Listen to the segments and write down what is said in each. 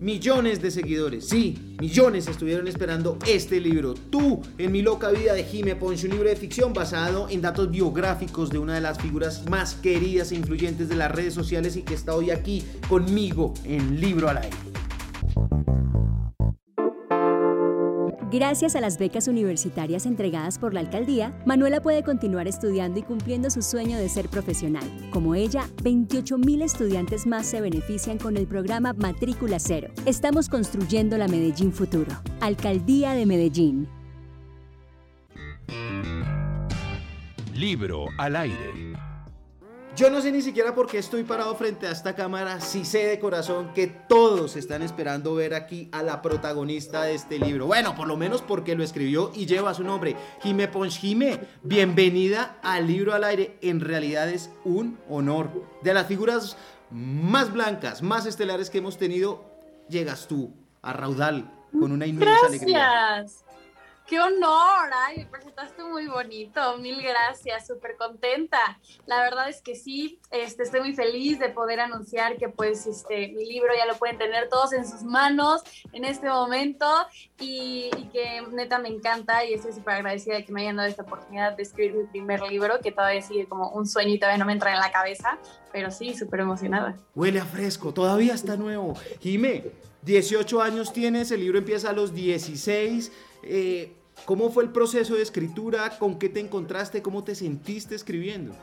millones de seguidores. Sí, millones estuvieron esperando este libro. Tú, en mi loca vida de Jime Ponce, un libro de ficción basado en datos biográficos de una de las figuras más queridas e influyentes de las redes sociales y que está hoy aquí conmigo en Libro al Aire. Gracias a las becas universitarias entregadas por la alcaldía, Manuela puede continuar estudiando y cumpliendo su sueño de ser profesional. Como ella, 28.000 estudiantes más se benefician con el programa Matrícula Cero. Estamos construyendo la Medellín Futuro. Alcaldía de Medellín. Libro al aire. Yo no sé ni siquiera por qué estoy parado frente a esta cámara, si sé de corazón que todos están esperando ver aquí a la protagonista de este libro. Bueno, por lo menos porque lo escribió y lleva su nombre, Jime Ponch Jime. Bienvenida al libro al aire. En realidad es un honor. De las figuras más blancas, más estelares que hemos tenido, llegas tú a raudal con una inmensa Gracias. alegría. ¡Qué honor! Ay, me presentaste muy bonito, mil gracias, súper contenta. La verdad es que sí, este, estoy muy feliz de poder anunciar que pues este, mi libro ya lo pueden tener todos en sus manos en este momento y, que neta me encanta y estoy súper agradecida de que me hayan dado esta oportunidad de escribir mi primer libro, que todavía sigue como un sueño y todavía no me entra en la cabeza, pero sí, súper emocionada. Huele a fresco, todavía está nuevo. Jime, 18 años tienes, el libro empieza a los 16. eh, ¿Cómo fue el proceso de escritura? ¿Con qué te encontraste? ¿Cómo te sentiste escribiendo?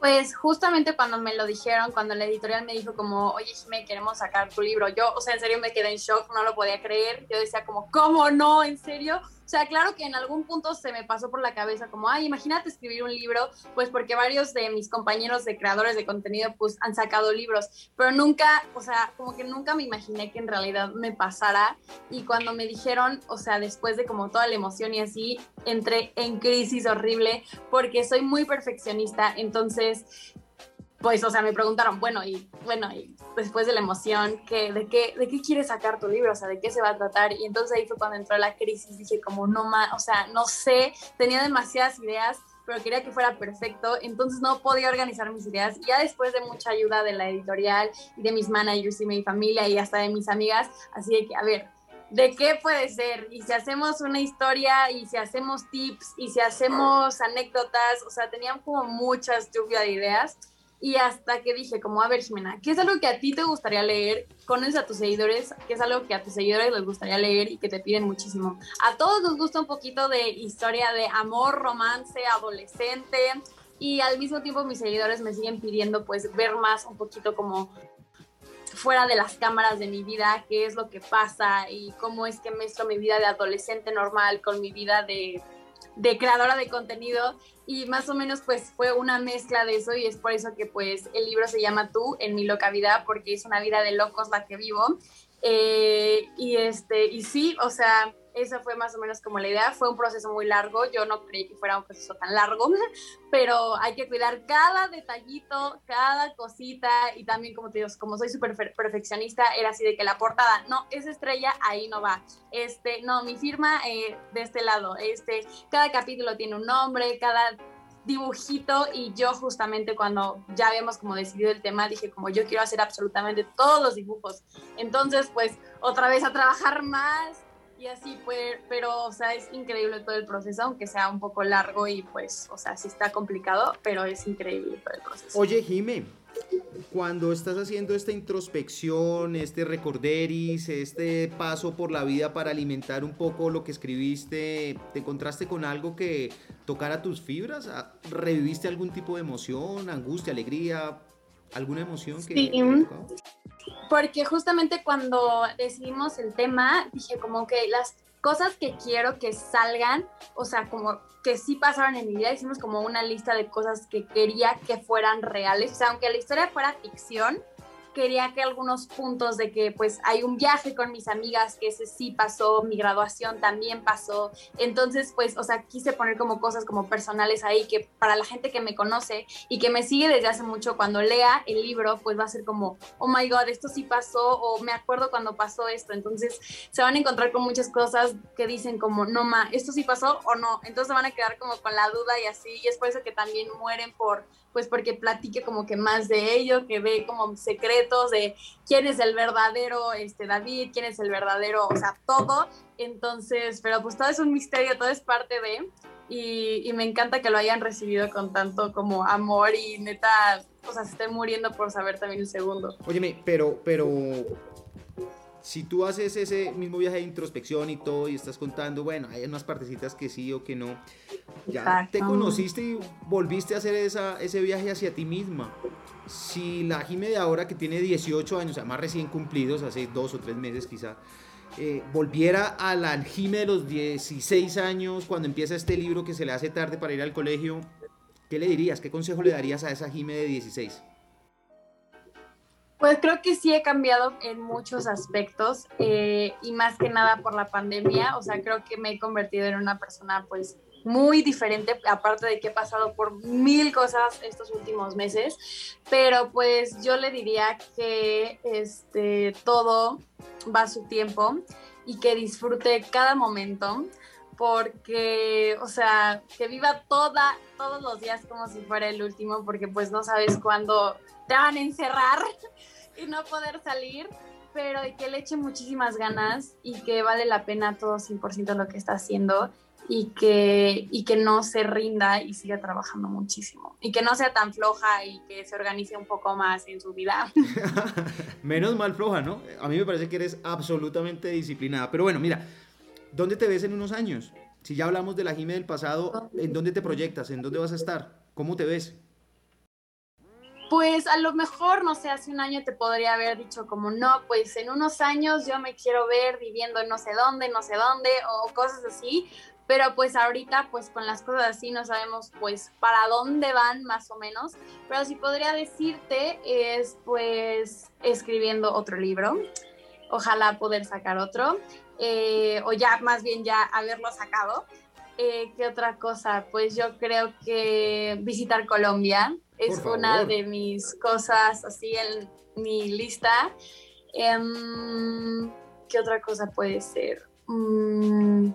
Pues justamente cuando me lo dijeron, cuando la editorial me dijo como, oye, Jimé, queremos sacar tu libro, yo, o sea, en serio me quedé en shock, no lo podía creer. Yo decía como, ¿cómo no? ¿En serio? O sea, claro que en algún punto se me pasó por la cabeza como, ay, imagínate escribir un libro, pues porque varios de mis compañeros de creadores de contenido pues han sacado libros, pero nunca, o sea, como que nunca me imaginé que en realidad me pasara y cuando me dijeron, o sea, después de como toda la emoción y así, entré en crisis horrible porque soy muy perfeccionista, entonces pues, o sea, me preguntaron, bueno, y bueno, y después de la emoción, ¿qué, de, qué, ¿de qué quieres sacar tu libro? O sea, ¿de qué se va a tratar? Y entonces ahí fue cuando entró la crisis, dije como, no más, o sea, no sé, tenía demasiadas ideas, pero quería que fuera perfecto, entonces no podía organizar mis ideas. Y ya después de mucha ayuda de la editorial y de mis managers y mi familia y hasta de mis amigas, así de que, a ver, ¿de qué puede ser? Y si hacemos una historia, y si hacemos tips, y si hacemos anécdotas, o sea, tenían como muchas lluvia de ideas. Y hasta que dije, como, a ver, Jimena, ¿qué es algo que a ti te gustaría leer? Conoces a tus seguidores, ¿qué es algo que a tus seguidores les gustaría leer y que te piden muchísimo? A todos nos gusta un poquito de historia de amor, romance, adolescente. Y al mismo tiempo mis seguidores me siguen pidiendo pues ver más un poquito como fuera de las cámaras de mi vida, qué es lo que pasa y cómo es que mezclo mi vida de adolescente normal con mi vida de, de creadora de contenido y más o menos pues fue una mezcla de eso y es por eso que pues el libro se llama Tú en mi loca vida porque es una vida de locos la que vivo. Eh, y este y sí, o sea, esa fue más o menos como la idea. Fue un proceso muy largo. Yo no creí que fuera un proceso tan largo, pero hay que cuidar cada detallito, cada cosita. Y también, como te digo, como soy súper perfeccionista, era así de que la portada, no, esa estrella ahí no va. Este, no, mi firma eh, de este lado. Este, cada capítulo tiene un nombre, cada dibujito y yo justamente cuando ya habíamos como decidido el tema dije como yo quiero hacer absolutamente todos los dibujos entonces pues otra vez a trabajar más y así pues, pero, o sea, es increíble todo el proceso, aunque sea un poco largo y pues, o sea, sí está complicado, pero es increíble todo el proceso. Oye, Jime, cuando estás haciendo esta introspección, este recorderis, este paso por la vida para alimentar un poco lo que escribiste, ¿te encontraste con algo que tocara tus fibras? ¿Reviviste algún tipo de emoción, angustia, alegría, alguna emoción que... Sí. Porque justamente cuando decidimos el tema, dije como que las cosas que quiero que salgan, o sea, como que sí pasaron en mi vida, hicimos como una lista de cosas que quería que fueran reales, o sea, aunque la historia fuera ficción, quería que algunos puntos de que pues hay un viaje con mis amigas, que ese sí pasó, mi graduación también pasó, entonces pues, o sea, quise poner como cosas como personales ahí que para la gente que me conoce y que me sigue desde hace mucho, cuando lea el libro, pues va a ser como, oh my god, esto sí pasó o me acuerdo cuando pasó esto, entonces se van a encontrar con muchas cosas que dicen como, no ma, esto sí pasó o no, entonces van a quedar como con la duda y así, y es por eso que también mueren por pues porque platique como que más de ello, que ve como secretos de quién es el verdadero este, David, quién es el verdadero, o sea, todo. Entonces, pero pues todo es un misterio, todo es parte de, y, me encanta que lo hayan recibido con tanto como amor y neta, o sea, se estén muriendo por saber también el segundo. Óyeme, pero, pero si tú haces ese mismo viaje de introspección y todo y estás contando, bueno, hay unas partecitas que sí o que no, ya te conociste y volviste a hacer esa, ese viaje hacia ti misma. Si la Jime de ahora que tiene 18 años, o sea, más recién cumplidos, hace dos o tres meses quizá, eh, volviera a la Jime de los 16 años, cuando empieza este libro que se le hace tarde para ir al colegio, ¿qué le dirías? ¿Qué consejo le darías a esa Jime de 16? Pues creo que sí he cambiado en muchos aspectos eh, y más que nada por la pandemia, o sea, creo que me he convertido en una persona pues muy diferente, aparte de que he pasado por mil cosas estos últimos meses, pero pues yo le diría que este, todo va a su tiempo y que disfrute cada momento, porque, o sea, que viva toda, todos los días como si fuera el último, porque pues no sabes cuándo te van a encerrar y no poder salir, pero que le eche muchísimas ganas y que vale la pena todo 100% lo que está haciendo y que, y que no se rinda y siga trabajando muchísimo. Y que no sea tan floja y que se organice un poco más en su vida. Menos mal floja, ¿no? A mí me parece que eres absolutamente disciplinada. Pero bueno, mira, ¿dónde te ves en unos años? Si ya hablamos de la Jime del pasado, ¿en dónde te proyectas? ¿En dónde vas a estar? ¿Cómo te ves? Pues a lo mejor, no sé, hace un año te podría haber dicho como, no, pues en unos años yo me quiero ver viviendo en no sé dónde, no sé dónde, o cosas así, pero pues ahorita pues con las cosas así no sabemos pues para dónde van más o menos, pero sí podría decirte es pues escribiendo otro libro, ojalá poder sacar otro, eh, o ya más bien ya haberlo sacado. Eh, ¿Qué otra cosa? Pues yo creo que visitar Colombia es una de mis cosas así en mi lista. Em, ¿Qué otra cosa puede ser? Mm,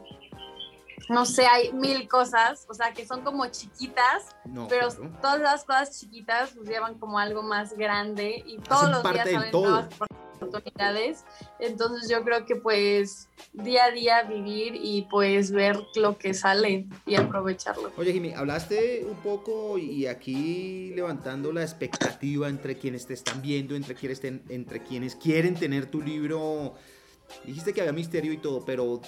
no sé, hay mil cosas, o sea, que son como chiquitas, pero todas las cosas chiquitas pues llevan como algo más grande y todos los días salen nuevas oportunidades. Entonces yo creo que pues día a día vivir y pues ver lo que sale y aprovecharlo. Oye, Jimmy, hablaste un poco y aquí levantando la expectativa entre quienes te están viendo, entre quienes, entre quienes quieren tener tu libro. Dijiste que había misterio y todo, pero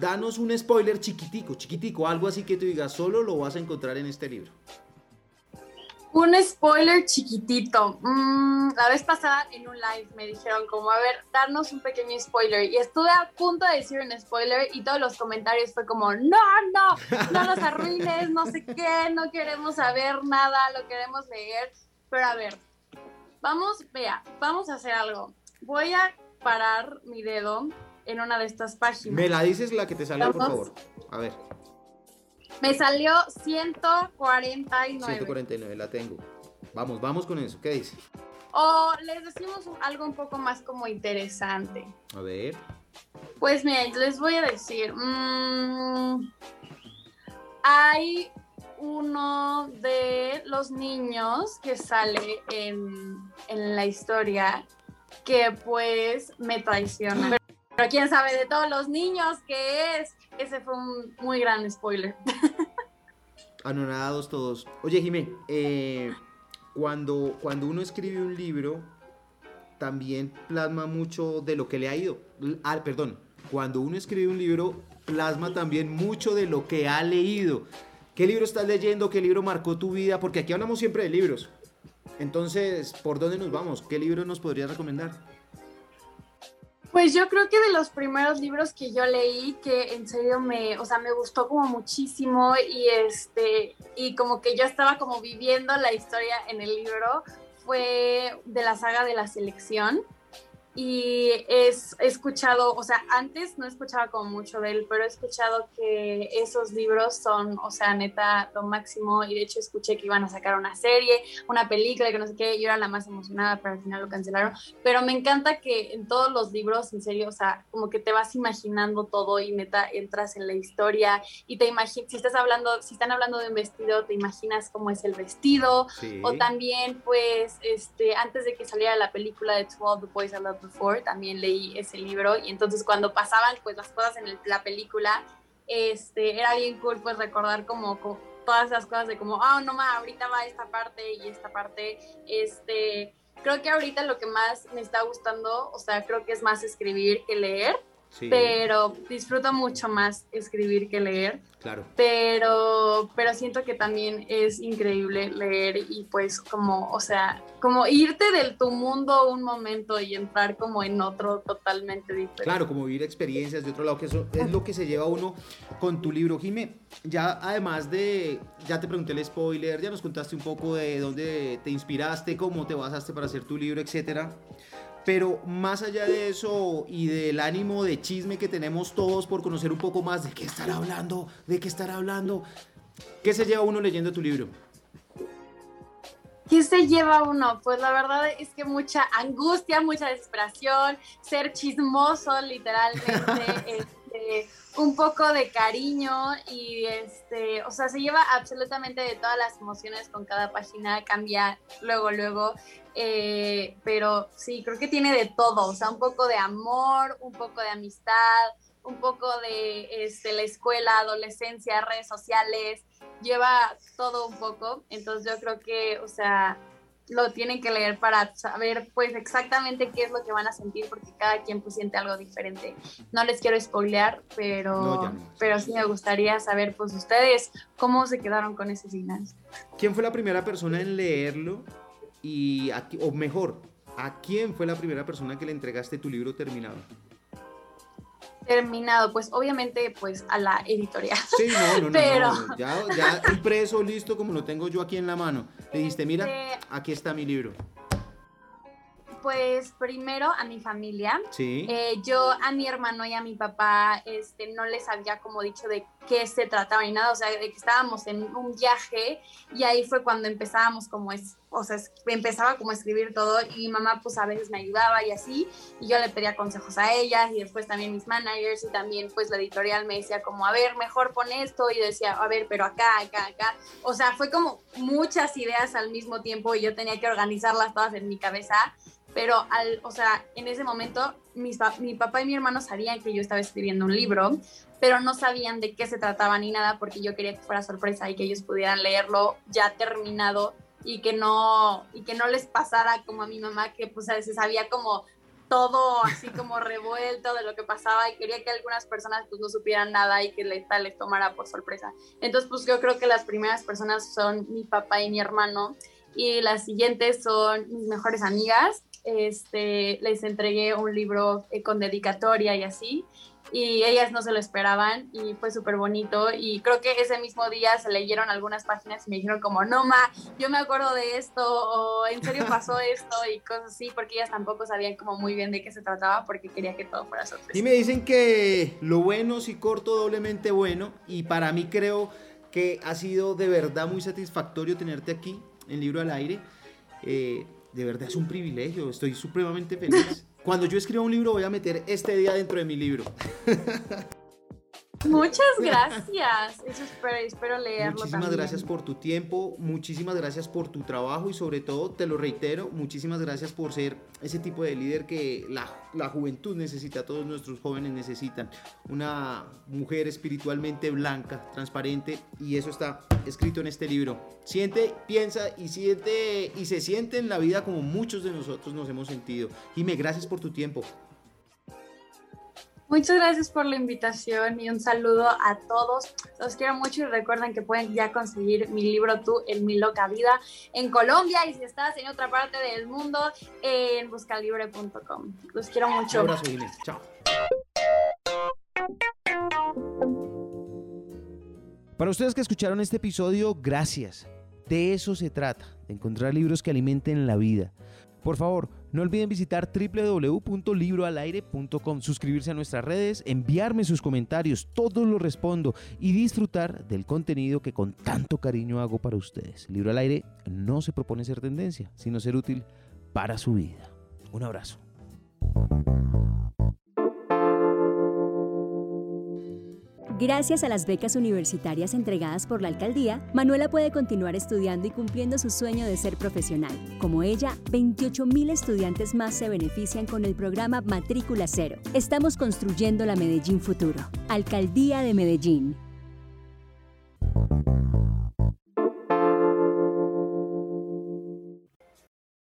danos un spoiler chiquitico, chiquitico, algo así que tú digas, solo lo vas a encontrar en este libro. Un spoiler chiquitito. Mm, la vez pasada en un live me dijeron como, a ver, darnos un pequeño spoiler. Y estuve a punto de decir un spoiler y todos los comentarios fue como, no, no, no nos arruines, no sé qué, no queremos saber nada, lo queremos leer. Pero a ver, vamos, vea, vamos a hacer algo. Voy a parar mi dedo en una de estas páginas. Me la dices la que te salió, por favor. A ver. Me salió 149. 149, la tengo. Vamos, vamos con eso. ¿Qué dice? O les decimos algo un poco más como interesante. A ver. Pues miren, les voy a decir. Mm, hay uno de los niños que sale en, en la historia que pues me traiciona. Pero quién sabe de todos los niños que es. Ese fue un muy gran spoiler. Anonadados todos. Oye, Jimé, eh, cuando, cuando uno escribe un libro, también plasma mucho de lo que le ha ido. Ah, perdón, cuando uno escribe un libro, plasma también mucho de lo que ha leído. ¿Qué libro estás leyendo? ¿Qué libro marcó tu vida? Porque aquí hablamos siempre de libros. Entonces, ¿por dónde nos vamos? ¿Qué libro nos podrías recomendar? Pues yo creo que de los primeros libros que yo leí, que en serio me, o sea, me gustó como muchísimo y este, y como que yo estaba como viviendo la historia en el libro, fue de la saga de la selección. Y es, he escuchado, o sea, antes no escuchaba como mucho de él, pero he escuchado que esos libros son, o sea, neta, lo máximo y de hecho escuché que iban a sacar una serie, una película, que no sé qué, yo era la más emocionada, pero al final lo cancelaron, pero me encanta que en todos los libros, en serio, o sea, como que te vas imaginando todo y neta entras en la historia y te imaginas, si estás hablando, si están hablando de un vestido, te imaginas cómo es el vestido, o también, pues, este, antes de que saliera la película de To All the Boys I Love también leí ese libro y entonces cuando pasaban pues las cosas en la película, este, era bien cool pues recordar como, todas esas cosas de como, ah, no más, ahorita va esta parte y esta parte, este, creo que ahorita lo que más me está gustando, o sea, creo que es más escribir que leer, pero disfruto mucho más escribir que leer. Claro. Pero, pero siento que también es increíble leer y pues como, o sea, como irte del tu mundo un momento y entrar como en otro totalmente diferente. Claro, como vivir experiencias de otro lado, que eso es lo que se lleva uno con tu libro. Jime, ya además de, ya te pregunté el spoiler, ya nos contaste un poco de dónde te inspiraste, cómo te basaste para hacer tu libro, etcétera. Pero más allá de eso y del ánimo de chisme que tenemos todos por conocer un poco más de qué estar hablando, de qué estar hablando, ¿qué se lleva uno leyendo tu libro? ¿Qué se lleva uno? Pues la verdad es que mucha angustia, mucha desesperación, ser chismoso literalmente, este, un poco de cariño y este, o sea, se lleva absolutamente de todas las emociones con cada página, cambia luego, luego. Eh, pero sí, creo que tiene de todo, o sea, un poco de amor, un poco de amistad, un poco de este, la escuela, adolescencia, redes sociales, lleva todo un poco, entonces yo creo que, o sea, lo tienen que leer para saber pues exactamente qué es lo que van a sentir porque cada quien pues siente algo diferente. No les quiero spoilear, pero, pero sí me gustaría saber pues ustedes cómo se quedaron con ese final. ¿Quién fue la primera persona en leerlo y, o mejor, ¿a quién fue la primera persona que le entregaste tu libro terminado? Terminado, pues obviamente pues a la editorial. Sí, no, no, Pero... no, Ya, ya impreso, listo, como lo tengo yo aquí en la mano. Le dijiste, mira, aquí está mi libro. Pues primero a mi familia. Sí. Eh, yo a mi hermano y a mi papá este, no les había como dicho de qué se trataba ni nada, o sea, de que estábamos en un viaje y ahí fue cuando empezábamos como es, o sea, empezaba como escribir todo y mamá pues a veces me ayudaba y así y yo le pedía consejos a ellas y después también mis managers y también pues la editorial me decía como, a ver, mejor pon esto y decía, a ver, pero acá, acá, acá, o sea, fue como muchas ideas al mismo tiempo y yo tenía que organizarlas todas en mi cabeza pero al, o sea, en ese momento mis, mi papá y mi hermano sabían que yo estaba escribiendo un libro, pero no sabían de qué se trataba ni nada porque yo quería que fuera sorpresa y que ellos pudieran leerlo ya terminado y que no y que no les pasara como a mi mamá que pues veces sabía como todo así como revuelto de lo que pasaba y quería que algunas personas pues no supieran nada y que les, les tomara por sorpresa. Entonces pues yo creo que las primeras personas son mi papá y mi hermano y las siguientes son mis mejores amigas este, les entregué un libro eh, con dedicatoria y así, y ellas no se lo esperaban y fue súper bonito y creo que ese mismo día se leyeron algunas páginas y me dijeron como, no, ma, yo me acuerdo de esto o en serio pasó esto y cosas así, porque ellas tampoco sabían como muy bien de qué se trataba porque quería que todo fuera sorpresa. Y me dicen que lo bueno si corto doblemente bueno y para mí creo que ha sido de verdad muy satisfactorio tenerte aquí en Libro al Aire. Eh, de verdad es un privilegio, estoy supremamente feliz. Cuando yo escriba un libro voy a meter este día dentro de mi libro. Muchas gracias. Eso espero, espero leerlo. Muchísimas gracias por tu tiempo, muchísimas gracias por tu trabajo y sobre todo, te lo reitero, muchísimas gracias por ser ese tipo de líder que la, la juventud necesita, todos nuestros jóvenes necesitan. Una mujer espiritualmente blanca, transparente y eso está escrito en este libro. Siente, piensa y siente y se siente en la vida como muchos de nosotros nos hemos sentido. Jime, gracias por tu tiempo. Muchas gracias por la invitación y un saludo a todos. Los quiero mucho y recuerden que pueden ya conseguir mi libro Tú en mi loca vida en Colombia y si estás en otra parte del mundo en buscalibre.com. Los quiero mucho. Un abrazo, Inés. Chao. Para ustedes que escucharon este episodio, gracias. De eso se trata, de encontrar libros que alimenten la vida. Por favor, No olviden visitar www.libroalaire.com, suscribirse a nuestras redes, enviarme sus comentarios, todos los respondo y disfrutar del contenido que con tanto cariño hago para ustedes. Libro al aire no se propone ser tendencia, sino ser útil para su vida. Un abrazo. Gracias a las becas universitarias entregadas por la alcaldía, Manuela puede continuar estudiando y cumpliendo su sueño de ser profesional. Como ella, 28.000 estudiantes más se benefician con el programa Matrícula Cero. Estamos construyendo la Medellín Futuro. Alcaldía de Medellín.